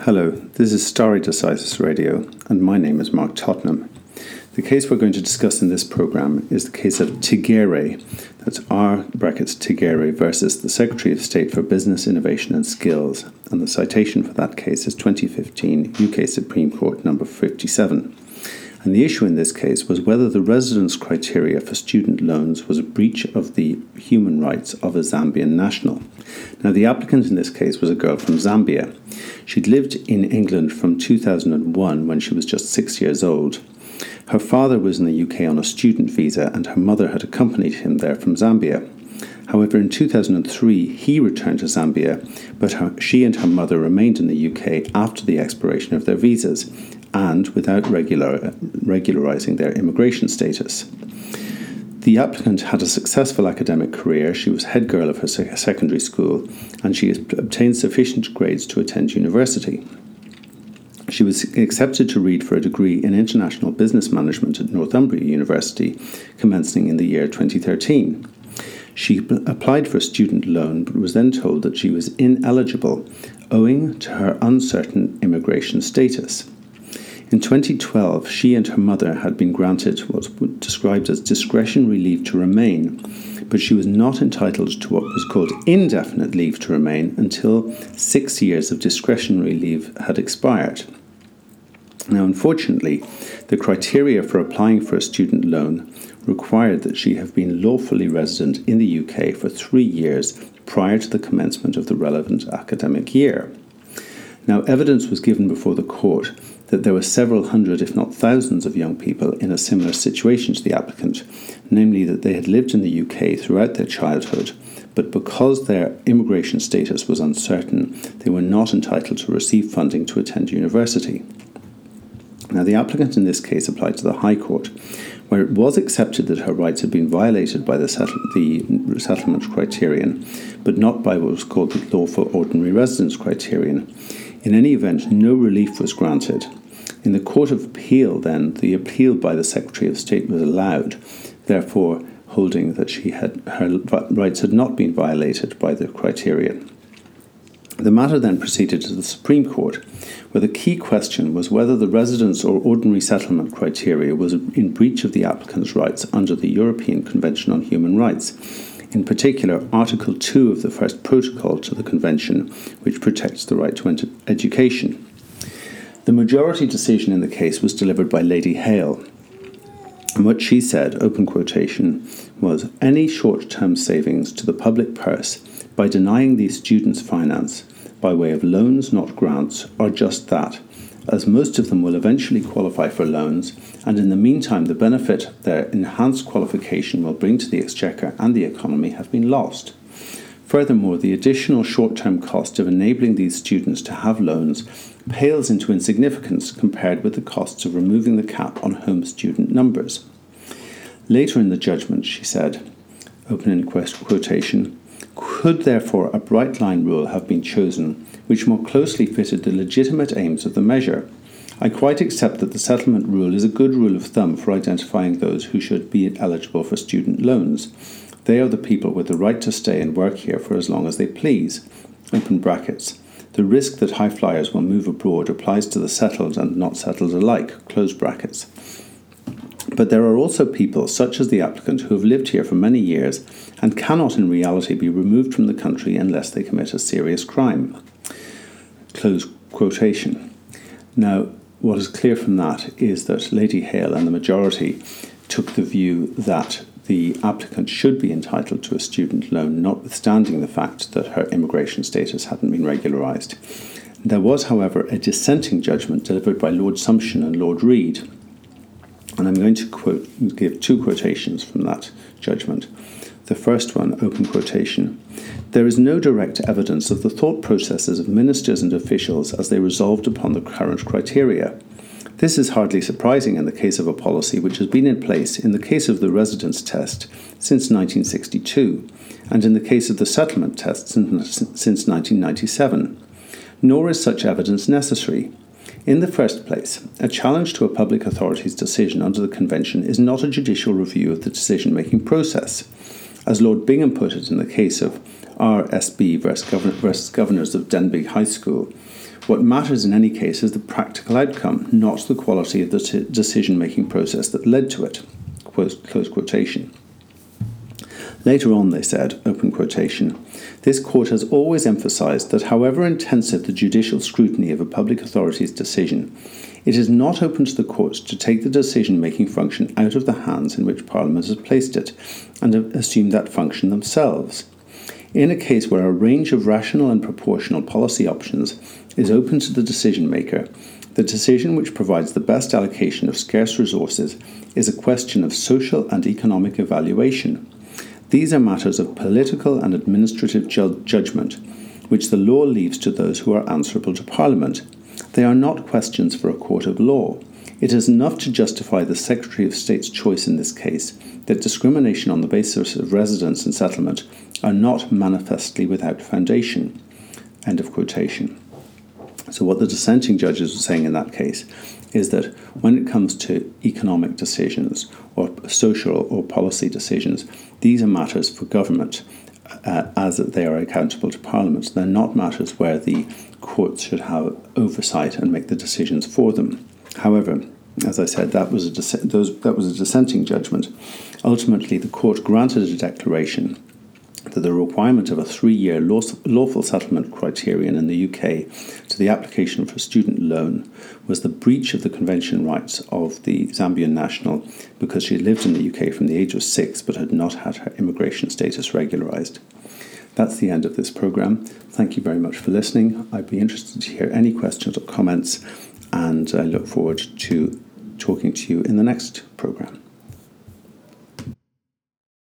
Hello, this is Stare Decisis Radio, and my name is Mark Tottenham. The case we're going to discuss in this program is the case of Tigere, that's R brackets Tigere versus the Secretary of State for Business, Innovation and Skills, and the citation for that case is 2015 UK Supreme Court number 57 and the issue in this case was whether the residence criteria for student loans was a breach of the human rights of a Zambian national. Now, the applicant in this case was a girl from Zambia. She'd lived in England from 2001 when she was just six years old. Her father was in the UK on a student visa, and her mother had accompanied him there from Zambia. However, in 2003, he returned to Zambia, but her, she and her mother remained in the UK after the expiration of their visas and without regular, regularising their immigration status. The applicant had a successful academic career. She was head girl of her secondary school and she obtained sufficient grades to attend university. She was accepted to read for a degree in international business management at Northumbria University, commencing in the year 2013. She applied for a student loan but was then told that she was ineligible owing to her uncertain immigration status. In 2012, she and her mother had been granted what was described as discretionary leave to remain, but she was not entitled to what was called indefinite leave to remain until six years of discretionary leave had expired. Now, unfortunately, the criteria for applying for a student loan required that she have been lawfully resident in the UK for three years prior to the commencement of the relevant academic year. Now, evidence was given before the court that there were several hundred, if not thousands, of young people in a similar situation to the applicant, namely that they had lived in the UK throughout their childhood, but because their immigration status was uncertain, they were not entitled to receive funding to attend university. Now, the applicant in this case applied to the High Court, where it was accepted that her rights had been violated by the, settle- the settlement criterion, but not by what was called the lawful ordinary residence criterion. In any event, no relief was granted, in the Court of Appeal, then, the appeal by the Secretary of State was allowed, therefore holding that she had her rights had not been violated by the criterion. The matter then proceeded to the Supreme Court, where the key question was whether the residence or ordinary settlement criteria was in breach of the applicant's rights under the European Convention on Human Rights, in particular Article 2 of the first protocol to the Convention, which protects the right to education. The majority decision in the case was delivered by Lady Hale. And what she said, open quotation, was any short term savings to the public purse by denying these students finance by way of loans, not grants, are just that, as most of them will eventually qualify for loans, and in the meantime, the benefit their enhanced qualification will bring to the exchequer and the economy have been lost. Furthermore, the additional short term cost of enabling these students to have loans pales into insignificance compared with the costs of removing the cap on home student numbers. Later in the judgment, she said, opening quotation, could therefore a bright line rule have been chosen which more closely fitted the legitimate aims of the measure? I quite accept that the settlement rule is a good rule of thumb for identifying those who should be eligible for student loans. They are the people with the right to stay and work here for as long as they please. Open brackets. The risk that high flyers will move abroad applies to the settled and not settled alike. Close brackets. But there are also people, such as the applicant, who have lived here for many years and cannot in reality be removed from the country unless they commit a serious crime. Close quotation. Now, what is clear from that is that Lady Hale and the majority took the view that the applicant should be entitled to a student loan, notwithstanding the fact that her immigration status hadn't been regularised. There was, however, a dissenting judgment delivered by Lord Sumption and Lord Reed, and I'm going to quote, give two quotations from that judgment. The first one, open quotation There is no direct evidence of the thought processes of ministers and officials as they resolved upon the current criteria. This is hardly surprising in the case of a policy which has been in place in the case of the residence test since 1962 and in the case of the settlement test since 1997. Nor is such evidence necessary. In the first place, a challenge to a public authority's decision under the Convention is not a judicial review of the decision making process. As Lord Bingham put it in the case of RSB versus, Governors of Denbigh High School, What matters in any case is the practical outcome, not the quality of the t- decision making process that led to it. Close quotation. Later on, they said, open quotation, this court has always emphasised that however intensive the judicial scrutiny of a public authority's decision, it is not open to the courts to take the decision making function out of the hands in which Parliament has placed it and assume that function themselves. In a case where a range of rational and proportional policy options is open to the decision maker, the decision which provides the best allocation of scarce resources is a question of social and economic evaluation. These are matters of political and administrative ju- judgment, which the law leaves to those who are answerable to Parliament. They are not questions for a court of law. It is enough to justify the Secretary of State's choice in this case that discrimination on the basis of residence and settlement are not manifestly without foundation. End of quotation. So, what the dissenting judges were saying in that case is that when it comes to economic decisions or social or policy decisions, these are matters for government uh, as they are accountable to Parliament. They're not matters where the courts should have oversight and make the decisions for them. However, as I said, that was a dis- those, that was a dissenting judgment. Ultimately, the court granted a declaration that the requirement of a three year lawful settlement criterion in the UK to the application for a student loan was the breach of the convention rights of the Zambian national because she lived in the UK from the age of six but had not had her immigration status regularised. That's the end of this programme. Thank you very much for listening. I'd be interested to hear any questions or comments, and I look forward to talking to you in the next programme.